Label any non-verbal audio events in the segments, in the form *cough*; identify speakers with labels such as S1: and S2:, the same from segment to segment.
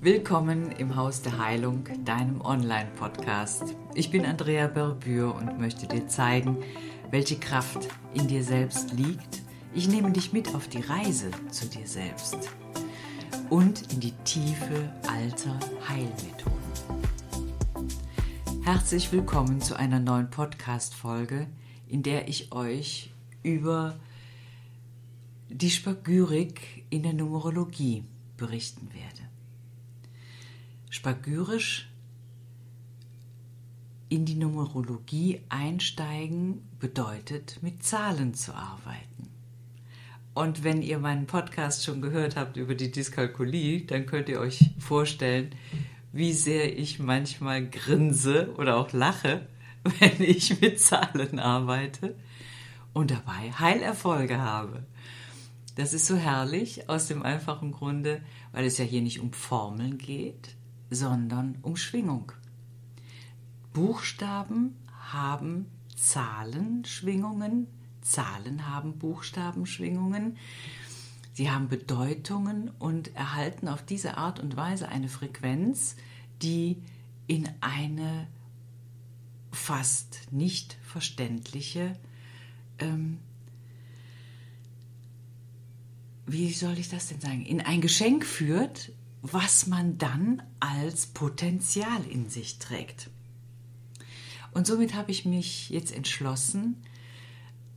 S1: Willkommen im Haus der Heilung, deinem Online-Podcast. Ich bin Andrea Berbür und möchte dir zeigen, welche Kraft in dir selbst liegt. Ich nehme dich mit auf die Reise zu dir selbst und in die Tiefe alter Heilmethoden. Herzlich willkommen zu einer neuen Podcast-Folge, in der ich euch über die Spagyrik in der Numerologie berichten werde. Spagyrisch in die Numerologie einsteigen bedeutet, mit Zahlen zu arbeiten. Und wenn ihr meinen Podcast schon gehört habt über die Dyskalkulie, dann könnt ihr euch vorstellen, wie sehr ich manchmal grinse oder auch lache, *laughs* wenn ich mit Zahlen arbeite und dabei Heilerfolge habe. Das ist so herrlich aus dem einfachen Grunde, weil es ja hier nicht um Formeln geht, sondern um Schwingung. Buchstaben haben Zahlenschwingungen, Zahlen haben Buchstabenschwingungen, sie haben Bedeutungen und erhalten auf diese Art und Weise eine Frequenz, die in eine fast nicht verständliche, ähm, wie soll ich das denn sagen, in ein Geschenk führt, was man dann als Potenzial in sich trägt. Und somit habe ich mich jetzt entschlossen,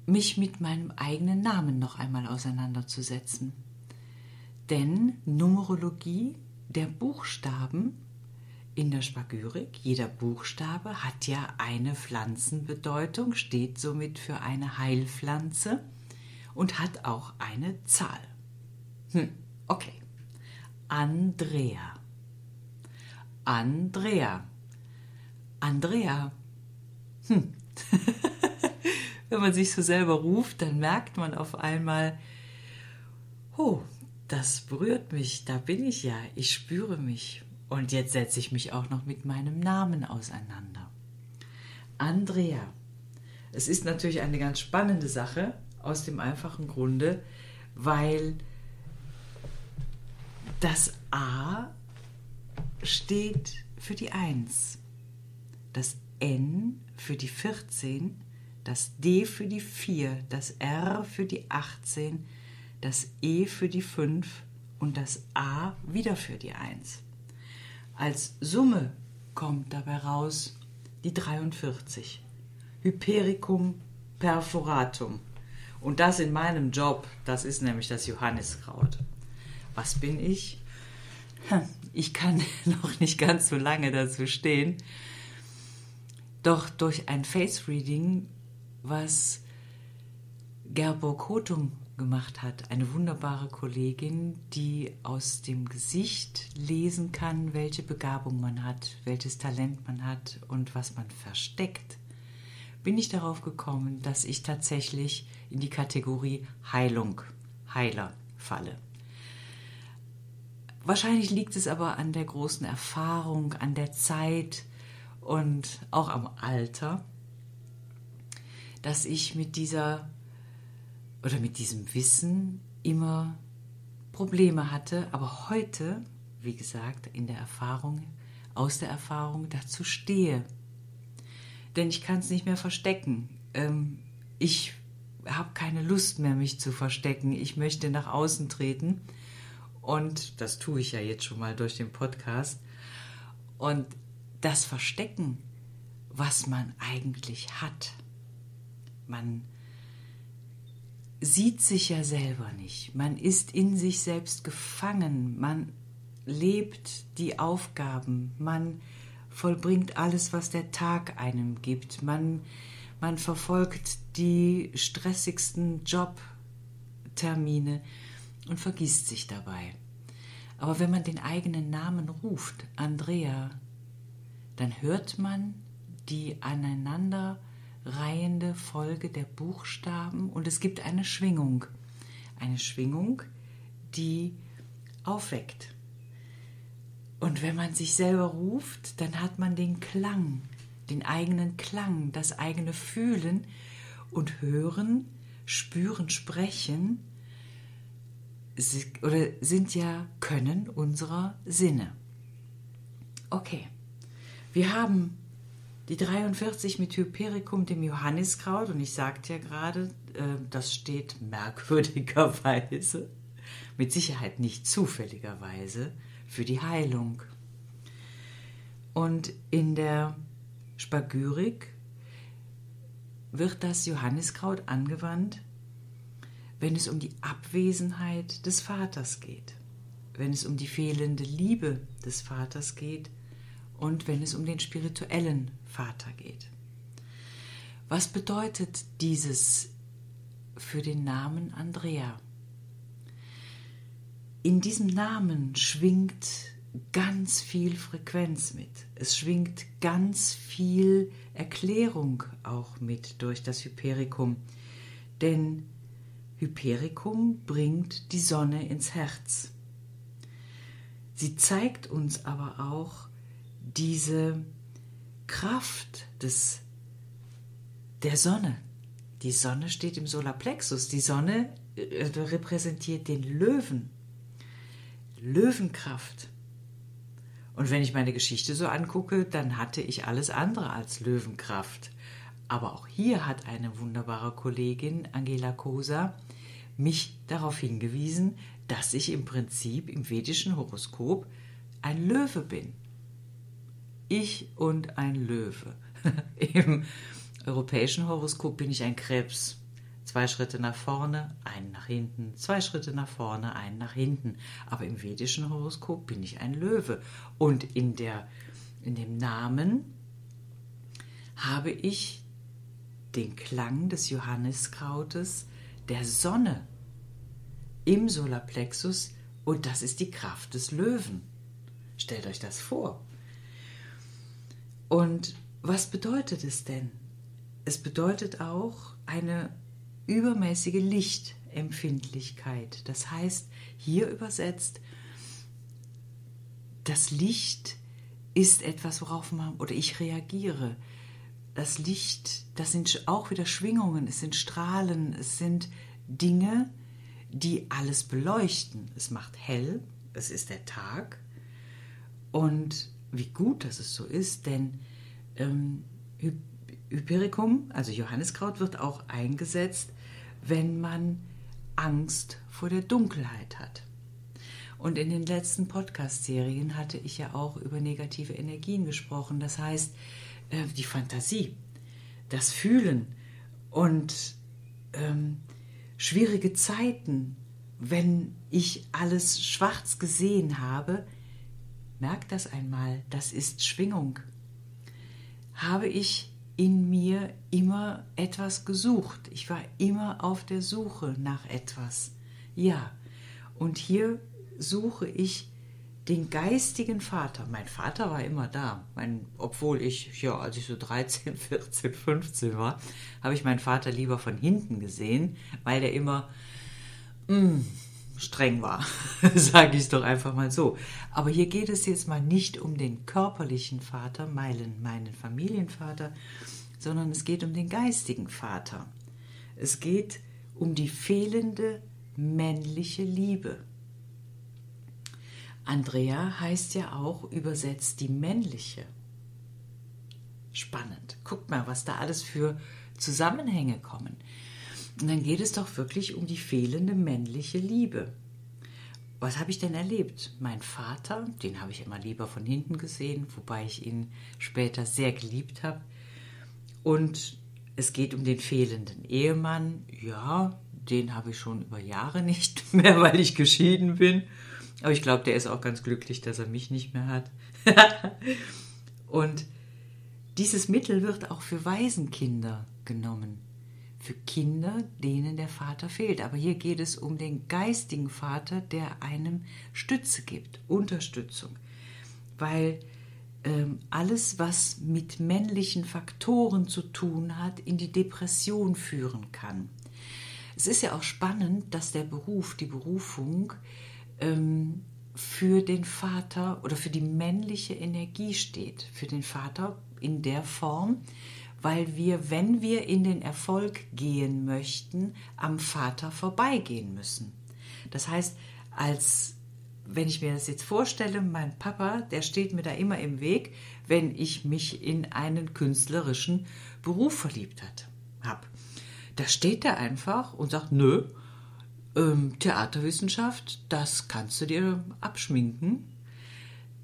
S1: mich mit meinem eigenen Namen noch einmal auseinanderzusetzen. Denn Numerologie der Buchstaben in der Spagyrik, jeder Buchstabe hat ja eine Pflanzenbedeutung, steht somit für eine Heilpflanze und hat auch eine Zahl. Hm, okay. Andrea. Andrea. Andrea. Hm. *laughs* Wenn man sich so selber ruft, dann merkt man auf einmal, oh, das berührt mich, da bin ich ja, ich spüre mich. Und jetzt setze ich mich auch noch mit meinem Namen auseinander. Andrea. Es ist natürlich eine ganz spannende Sache aus dem einfachen Grunde, weil das A steht für die 1, das N für die 14, das D für die 4, das R für die 18, das E für die 5 und das A wieder für die 1. Als Summe kommt dabei raus die 43. Hypericum perforatum. Und das in meinem Job, das ist nämlich das Johanniskraut. Was bin ich? Ich kann *laughs* noch nicht ganz so lange dazu stehen. Doch durch ein Face Reading, was Gerborg Hotum gemacht hat, eine wunderbare Kollegin, die aus dem Gesicht lesen kann, welche Begabung man hat, welches Talent man hat und was man versteckt, bin ich darauf gekommen, dass ich tatsächlich in die Kategorie Heilung, Heiler falle. Wahrscheinlich liegt es aber an der großen Erfahrung, an der Zeit und auch am Alter, dass ich mit dieser oder mit diesem Wissen immer Probleme hatte, aber heute, wie gesagt, in der Erfahrung, aus der Erfahrung dazu stehe. Denn ich kann es nicht mehr verstecken. Ähm, ich habe keine Lust mehr, mich zu verstecken. Ich möchte nach außen treten und das tue ich ja jetzt schon mal durch den Podcast. Und das Verstecken, was man eigentlich hat. Man sieht sich ja selber nicht. Man ist in sich selbst gefangen. Man lebt die Aufgaben. Man vollbringt alles, was der Tag einem gibt. Man, man verfolgt die stressigsten Jobtermine und vergisst sich dabei. Aber wenn man den eigenen Namen ruft, Andrea, dann hört man die aneinanderreihende Folge der Buchstaben und es gibt eine Schwingung. Eine Schwingung, die aufweckt. Und wenn man sich selber ruft, dann hat man den Klang, den eigenen Klang, das eigene Fühlen und Hören, Spüren, Sprechen oder sind ja Können unserer Sinne. Okay, wir haben die 43 mit Hypericum, dem Johanniskraut, und ich sagte ja gerade, äh, das steht merkwürdigerweise, mit Sicherheit nicht zufälligerweise, für die Heilung. Und in der Spagyrik wird das Johanniskraut angewandt, wenn es um die Abwesenheit des Vaters geht, wenn es um die fehlende Liebe des Vaters geht und wenn es um den spirituellen Vater geht. Was bedeutet dieses für den Namen Andrea? In diesem Namen schwingt ganz viel Frequenz mit. Es schwingt ganz viel Erklärung auch mit durch das Hypericum. Denn Hypericum bringt die Sonne ins Herz. Sie zeigt uns aber auch diese Kraft des, der Sonne. Die Sonne steht im Solarplexus. Die Sonne äh, repräsentiert den Löwen. Löwenkraft. Und wenn ich meine Geschichte so angucke, dann hatte ich alles andere als Löwenkraft. Aber auch hier hat eine wunderbare Kollegin, Angela Kosa, mich darauf hingewiesen, dass ich im Prinzip im vedischen Horoskop ein Löwe bin. Ich und ein Löwe. *laughs* Im europäischen Horoskop bin ich ein Krebs. Zwei Schritte nach vorne, einen nach hinten, zwei Schritte nach vorne, einen nach hinten. Aber im vedischen Horoskop bin ich ein Löwe. Und in, der, in dem Namen habe ich den Klang des Johanniskrautes, der Sonne im Solarplexus und das ist die Kraft des Löwen. Stellt euch das vor. Und was bedeutet es denn? Es bedeutet auch eine übermäßige Lichtempfindlichkeit. Das heißt, hier übersetzt, das Licht ist etwas, worauf man oder ich reagiere. Das Licht, das sind auch wieder Schwingungen, es sind Strahlen, es sind Dinge, die alles beleuchten. Es macht hell, es ist der Tag und wie gut, dass es so ist, denn ähm, Hypericum, also Johanniskraut, wird auch eingesetzt, wenn man Angst vor der Dunkelheit hat. Und in den letzten Podcast-Serien hatte ich ja auch über negative Energien gesprochen. Das heißt, äh, die Fantasie, das Fühlen und ähm, schwierige Zeiten, wenn ich alles schwarz gesehen habe, merkt das einmal, das ist Schwingung. Habe ich in mir immer etwas gesucht. Ich war immer auf der Suche nach etwas. Ja, und hier suche ich den geistigen Vater. Mein Vater war immer da. Mein, obwohl ich, ja, als ich so 13, 14, 15 war, habe ich meinen Vater lieber von hinten gesehen, weil er immer, mh, mm, streng war, *laughs* sage ich es doch einfach mal so. Aber hier geht es jetzt mal nicht um den körperlichen Vater, meinen, meinen Familienvater, sondern es geht um den geistigen Vater. Es geht um die fehlende männliche Liebe. Andrea heißt ja auch übersetzt die männliche. Spannend. Guckt mal, was da alles für Zusammenhänge kommen. Und dann geht es doch wirklich um die fehlende männliche Liebe. Was habe ich denn erlebt? Mein Vater, den habe ich immer lieber von hinten gesehen, wobei ich ihn später sehr geliebt habe. Und es geht um den fehlenden Ehemann. Ja, den habe ich schon über Jahre nicht *laughs* mehr, weil ich geschieden bin. Aber ich glaube, der ist auch ganz glücklich, dass er mich nicht mehr hat. *laughs* Und dieses Mittel wird auch für Waisenkinder genommen für Kinder, denen der Vater fehlt. Aber hier geht es um den geistigen Vater, der einem Stütze gibt, Unterstützung. Weil ähm, alles, was mit männlichen Faktoren zu tun hat, in die Depression führen kann. Es ist ja auch spannend, dass der Beruf, die Berufung ähm, für den Vater oder für die männliche Energie steht. Für den Vater in der Form, weil wir, wenn wir in den Erfolg gehen möchten, am Vater vorbeigehen müssen. Das heißt, als wenn ich mir das jetzt vorstelle, mein Papa, der steht mir da immer im Weg, wenn ich mich in einen künstlerischen Beruf verliebt habe. Da steht er einfach und sagt, nö, ähm, Theaterwissenschaft, das kannst du dir abschminken.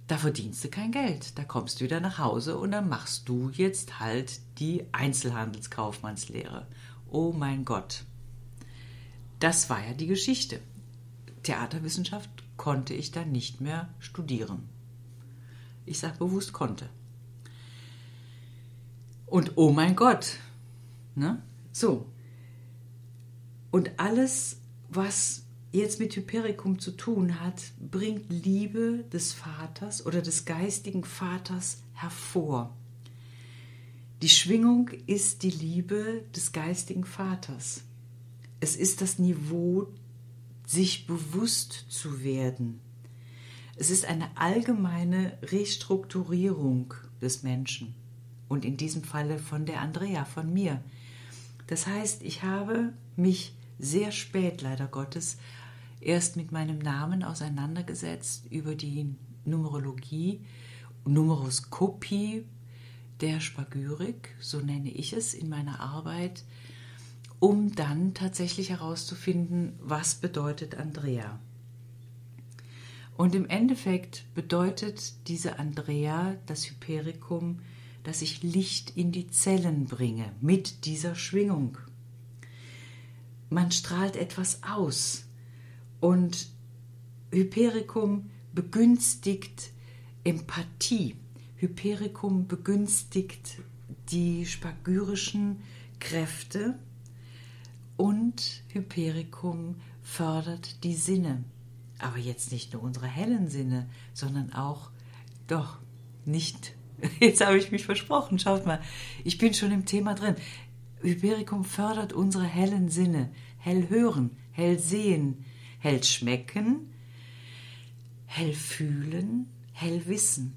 S1: Da verdienst du kein Geld. Da kommst du wieder nach Hause und dann machst du jetzt halt die Einzelhandelskaufmannslehre. Oh mein Gott. Das war ja die Geschichte. Theaterwissenschaft konnte ich dann nicht mehr studieren. Ich sage bewusst konnte. Und oh mein Gott. Ne? So. Und alles, was jetzt mit Hypericum zu tun hat, bringt Liebe des Vaters oder des geistigen Vaters hervor. Die Schwingung ist die Liebe des geistigen Vaters. Es ist das Niveau, sich bewusst zu werden. Es ist eine allgemeine Restrukturierung des Menschen und in diesem Falle von der Andrea, von mir. Das heißt, ich habe mich sehr spät, leider Gottes, erst mit meinem Namen auseinandergesetzt über die Numerologie, Numeroskopie der Spagyrik, so nenne ich es in meiner Arbeit, um dann tatsächlich herauszufinden, was bedeutet Andrea. Und im Endeffekt bedeutet diese Andrea, das Hypericum, dass ich Licht in die Zellen bringe mit dieser Schwingung. Man strahlt etwas aus und Hypericum begünstigt Empathie. Hypericum begünstigt die spagyrischen Kräfte und Hypericum fördert die Sinne. Aber jetzt nicht nur unsere hellen Sinne, sondern auch, doch, nicht, *laughs* jetzt habe ich mich versprochen, schaut mal, ich bin schon im Thema drin. Hypericum fördert unsere hellen Sinne, hell hören, hell sehen, hell schmecken, hell fühlen, hell wissen.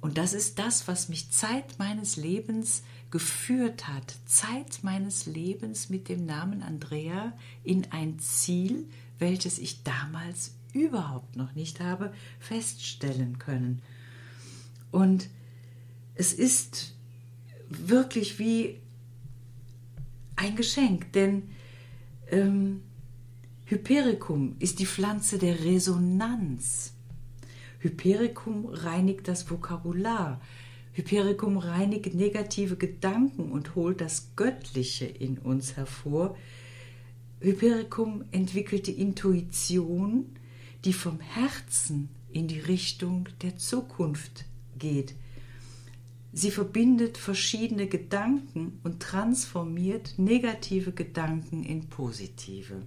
S1: Und das ist das, was mich Zeit meines Lebens geführt hat, Zeit meines Lebens mit dem Namen Andrea in ein Ziel, welches ich damals überhaupt noch nicht habe feststellen können. Und es ist wirklich wie ein Geschenk, denn ähm, Hypericum ist die Pflanze der Resonanz. Hypericum reinigt das Vokabular. Hypericum reinigt negative Gedanken und holt das Göttliche in uns hervor. Hypericum entwickelt die Intuition, die vom Herzen in die Richtung der Zukunft geht. Sie verbindet verschiedene Gedanken und transformiert negative Gedanken in positive.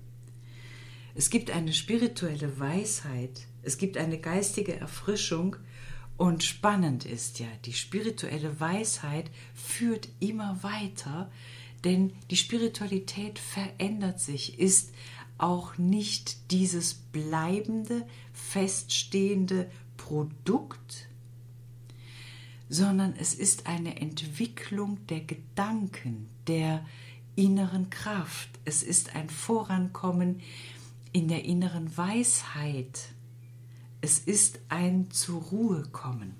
S1: Es gibt eine spirituelle Weisheit, es gibt eine geistige Erfrischung und spannend ist ja, die spirituelle Weisheit führt immer weiter, denn die Spiritualität verändert sich, ist auch nicht dieses bleibende, feststehende Produkt, sondern es ist eine Entwicklung der Gedanken, der inneren Kraft. Es ist ein Vorankommen in der inneren Weisheit. Es ist ein zur Ruhe kommen.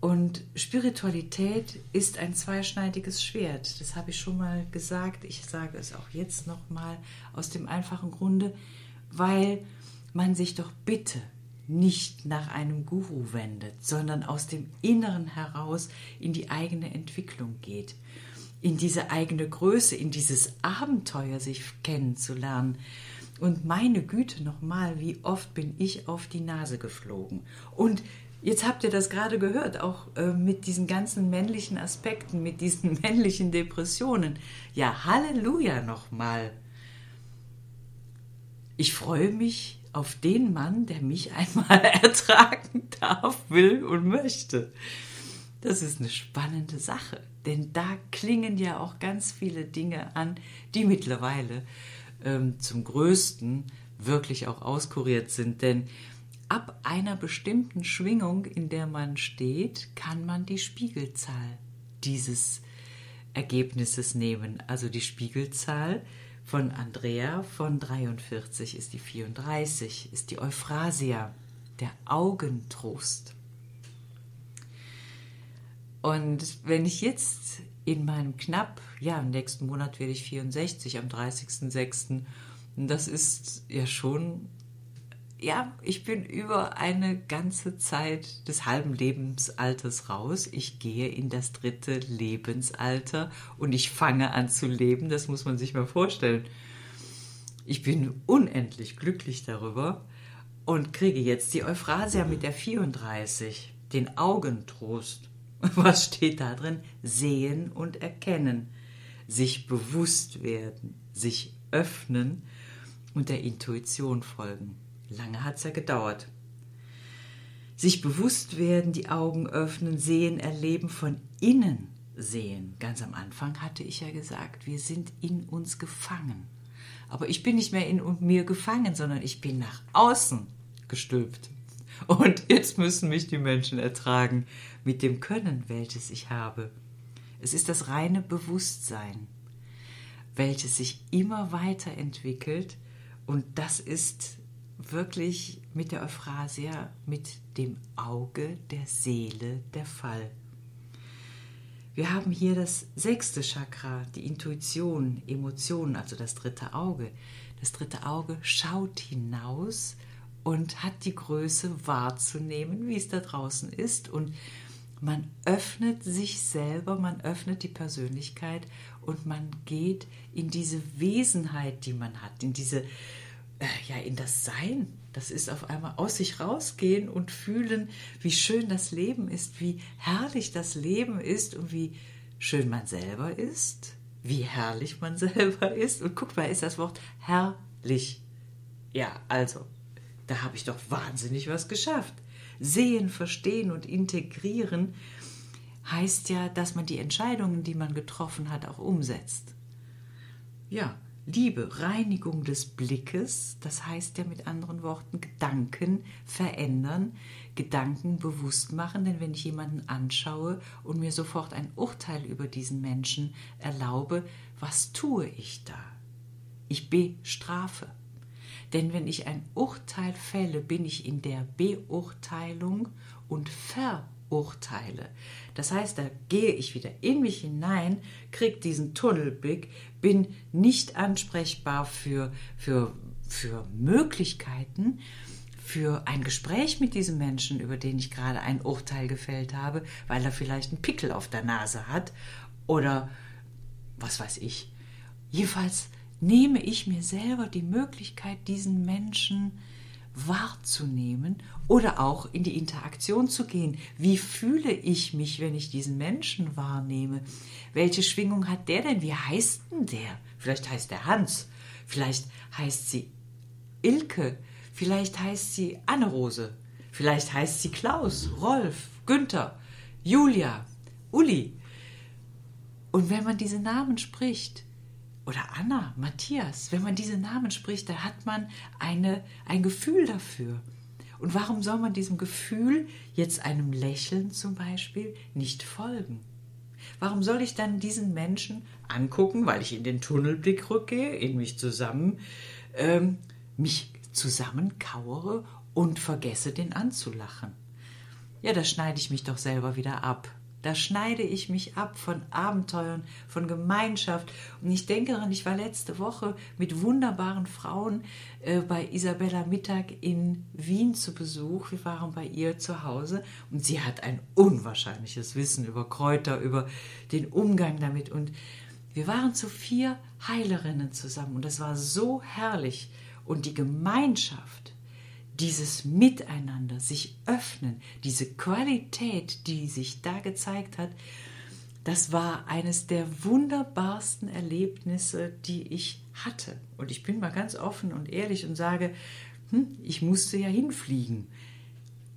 S1: Und Spiritualität ist ein zweischneidiges Schwert. Das habe ich schon mal gesagt. Ich sage es auch jetzt nochmal aus dem einfachen Grunde, weil man sich doch bitte nicht nach einem Guru wendet, sondern aus dem Inneren heraus in die eigene Entwicklung geht, in diese eigene Größe, in dieses Abenteuer sich kennenzulernen. Und meine Güte nochmal, wie oft bin ich auf die Nase geflogen. Und jetzt habt ihr das gerade gehört, auch äh, mit diesen ganzen männlichen Aspekten, mit diesen *laughs* männlichen Depressionen. Ja, Halleluja nochmal. Ich freue mich auf den Mann, der mich einmal *laughs* ertragen darf, will und möchte. Das ist eine spannende Sache, denn da klingen ja auch ganz viele Dinge an, die mittlerweile ähm, zum größten wirklich auch auskuriert sind. Denn ab einer bestimmten Schwingung, in der man steht, kann man die Spiegelzahl dieses Ergebnisses nehmen. Also die Spiegelzahl Von Andrea von 43 ist die 34, ist die Euphrasia, der Augentrost. Und wenn ich jetzt in meinem knapp, ja, im nächsten Monat werde ich 64, am 30.06., das ist ja schon ja, ich bin über eine ganze Zeit des halben Lebensalters raus. Ich gehe in das dritte Lebensalter und ich fange an zu leben. Das muss man sich mal vorstellen. Ich bin unendlich glücklich darüber und kriege jetzt die Euphrasia mit der 34, den Augentrost. *laughs* Was steht da drin? Sehen und erkennen, sich bewusst werden, sich öffnen und der Intuition folgen. Lange hat es ja gedauert. Sich bewusst werden, die Augen öffnen, sehen, erleben, von innen sehen. Ganz am Anfang hatte ich ja gesagt, wir sind in uns gefangen. Aber ich bin nicht mehr in mir gefangen, sondern ich bin nach außen gestülpt. Und jetzt müssen mich die Menschen ertragen mit dem Können, welches ich habe. Es ist das reine Bewusstsein, welches sich immer weiterentwickelt und das ist wirklich mit der Euphrasia, mit dem Auge der Seele der Fall. Wir haben hier das sechste Chakra, die Intuition, Emotionen, also das dritte Auge. Das dritte Auge schaut hinaus und hat die Größe wahrzunehmen, wie es da draußen ist. Und man öffnet sich selber, man öffnet die Persönlichkeit und man geht in diese Wesenheit, die man hat, in diese äh, ja, in das Sein. Das ist auf einmal aus sich rausgehen und fühlen, wie schön das Leben ist, wie herrlich das Leben ist und wie schön man selber ist, wie herrlich man *laughs* selber ist. Und guck mal, ist das Wort herrlich. Ja, also, da habe ich doch wahnsinnig was geschafft. Sehen, verstehen und integrieren heißt ja, dass man die Entscheidungen, die man getroffen hat, auch umsetzt. Ja, Liebe, Reinigung des Blickes, das heißt ja mit anderen Worten Gedanken verändern, Gedanken bewusst machen, denn wenn ich jemanden anschaue und mir sofort ein Urteil über diesen Menschen erlaube, was tue ich da? Ich bestrafe. Denn wenn ich ein Urteil fälle, bin ich in der Beurteilung und Verurteilung urteile. Das heißt, da gehe ich wieder in mich hinein, kriege diesen Tunnelblick, bin nicht ansprechbar für, für, für Möglichkeiten, für ein Gespräch mit diesem Menschen, über den ich gerade ein Urteil gefällt habe, weil er vielleicht einen Pickel auf der Nase hat oder was weiß ich. Jedenfalls nehme ich mir selber die Möglichkeit, diesen Menschen wahrzunehmen oder auch in die Interaktion zu gehen. Wie fühle ich mich, wenn ich diesen Menschen wahrnehme? Welche Schwingung hat der denn? Wie heißt denn der? Vielleicht heißt der Hans, vielleicht heißt sie Ilke, vielleicht heißt sie Anne-Rose, vielleicht heißt sie Klaus, Rolf, Günther, Julia, Uli. Und wenn man diese Namen spricht, oder Anna, Matthias, wenn man diese Namen spricht, da hat man eine, ein Gefühl dafür. Und warum soll man diesem Gefühl, jetzt einem Lächeln zum Beispiel, nicht folgen? Warum soll ich dann diesen Menschen angucken, weil ich in den Tunnelblick rückgehe, in mich zusammen, ähm, mich zusammenkauere und vergesse, den anzulachen? Ja, da schneide ich mich doch selber wieder ab. Da schneide ich mich ab von Abenteuern, von Gemeinschaft. Und ich denke daran, ich war letzte Woche mit wunderbaren Frauen äh, bei Isabella Mittag in Wien zu Besuch. Wir waren bei ihr zu Hause und sie hat ein unwahrscheinliches Wissen über Kräuter, über den Umgang damit. Und wir waren zu vier Heilerinnen zusammen und das war so herrlich. Und die Gemeinschaft, dieses Miteinander, sich öffnen, diese Qualität, die sich da gezeigt hat, das war eines der wunderbarsten Erlebnisse, die ich hatte. Und ich bin mal ganz offen und ehrlich und sage, hm, ich musste ja hinfliegen.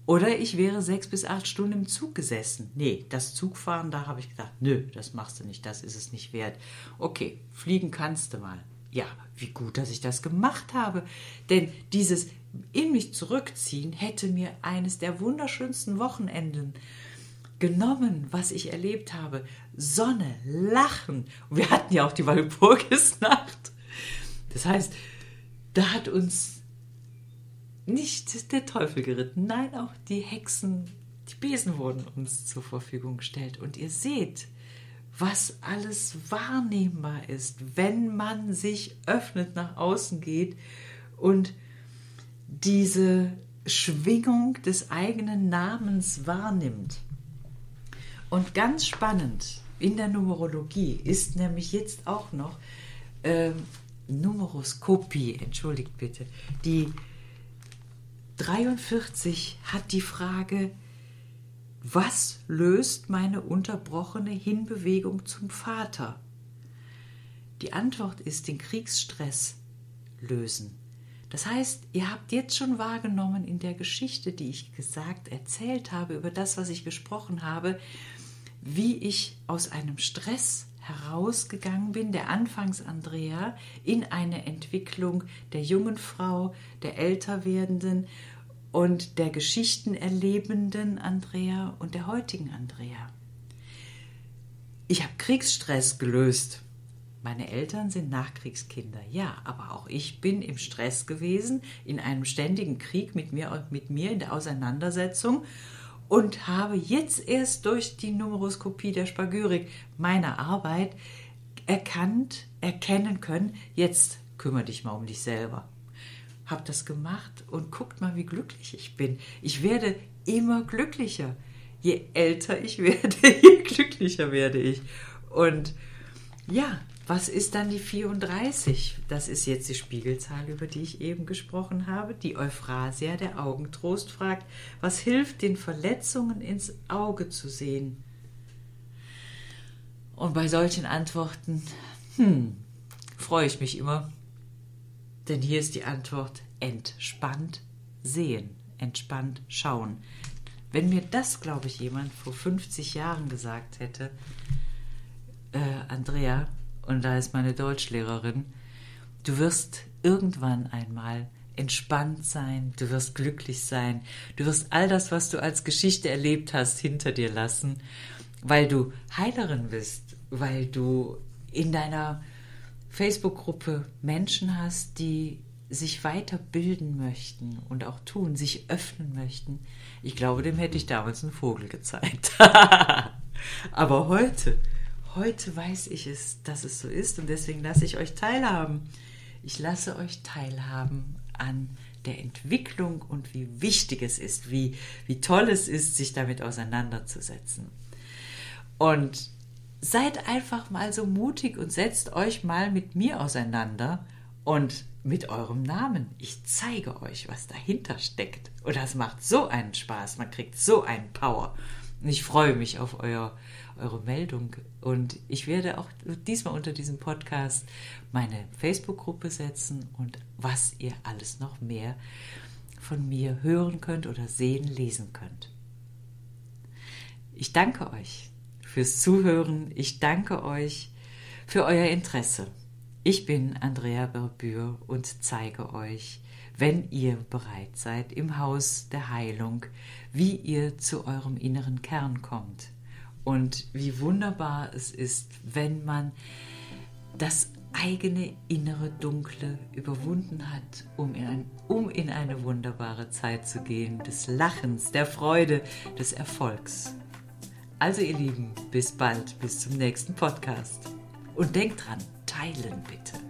S1: Oder ich wäre sechs bis acht Stunden im Zug gesessen. Nee, das Zugfahren, da habe ich gedacht, nö, das machst du nicht, das ist es nicht wert. Okay, fliegen kannst du mal. Ja, wie gut, dass ich das gemacht habe. Denn dieses in mich zurückziehen hätte mir eines der wunderschönsten Wochenenden genommen, was ich erlebt habe. Sonne, Lachen. Wir hatten ja auch die Walpurgisnacht. Das heißt, da hat uns nicht der Teufel geritten, nein, auch die Hexen, die Besen wurden uns zur Verfügung gestellt. Und ihr seht, was alles wahrnehmbar ist, wenn man sich öffnet, nach außen geht und diese Schwingung des eigenen Namens wahrnimmt. Und ganz spannend in der Numerologie ist nämlich jetzt auch noch äh, Numeroskopie, entschuldigt bitte, die 43 hat die Frage, was löst meine unterbrochene Hinbewegung zum Vater? Die Antwort ist den Kriegsstress lösen. Das heißt, ihr habt jetzt schon wahrgenommen in der Geschichte, die ich gesagt, erzählt habe, über das, was ich gesprochen habe, wie ich aus einem Stress herausgegangen bin, der Anfangs-Andrea, in eine Entwicklung der jungen Frau, der älter werdenden und der Geschichten erlebenden Andrea und der heutigen Andrea. Ich habe Kriegsstress gelöst. Meine Eltern sind Nachkriegskinder, ja, aber auch ich bin im Stress gewesen, in einem ständigen Krieg mit mir, mit mir in der Auseinandersetzung und habe jetzt erst durch die Numeroskopie der Spagyrik meiner Arbeit erkannt, erkennen können, jetzt kümmere dich mal um dich selber. Hab das gemacht und guckt mal, wie glücklich ich bin. Ich werde immer glücklicher. Je älter ich *laughs* werde, je glücklicher werde ich. Und ja, was ist dann die 34? Das ist jetzt die Spiegelzahl, über die ich eben gesprochen habe. Die Euphrasia, der Augentrost, fragt, was hilft den Verletzungen ins Auge zu sehen? Und bei solchen Antworten, hm, freue ich mich immer. Denn hier ist die Antwort entspannt sehen, entspannt schauen. Wenn mir das, glaube ich, jemand vor 50 Jahren gesagt hätte, äh, Andrea, und da ist meine Deutschlehrerin, du wirst irgendwann einmal entspannt sein, du wirst glücklich sein, du wirst all das, was du als Geschichte erlebt hast, hinter dir lassen, weil du Heilerin bist, weil du in deiner Facebook-Gruppe Menschen hast, die sich weiterbilden möchten und auch tun, sich öffnen möchten. Ich glaube, dem hätte ich damals einen Vogel gezeigt. *laughs* Aber heute heute weiß ich es, dass es so ist und deswegen lasse ich euch teilhaben. Ich lasse euch teilhaben an der Entwicklung und wie wichtig es ist, wie, wie toll es ist, sich damit auseinanderzusetzen. Und seid einfach mal so mutig und setzt euch mal mit mir auseinander und mit eurem Namen. Ich zeige euch, was dahinter steckt. Und das macht so einen Spaß. Man kriegt so einen Power. Und ich freue mich auf euer, eure Meldung. Und ich werde auch diesmal unter diesem Podcast meine Facebook-Gruppe setzen und was ihr alles noch mehr von mir hören könnt oder sehen, lesen könnt. Ich danke euch fürs Zuhören. Ich danke euch für euer Interesse. Ich bin Andrea Berbür und zeige euch, wenn ihr bereit seid, im Haus der Heilung, wie ihr zu eurem inneren Kern kommt und wie wunderbar es ist, wenn man das eigene innere Dunkle überwunden hat, um in, ein, um in eine wunderbare Zeit zu gehen, des Lachens, der Freude, des Erfolgs. Also ihr Lieben, bis bald, bis zum nächsten Podcast. Und denkt dran, teilen bitte.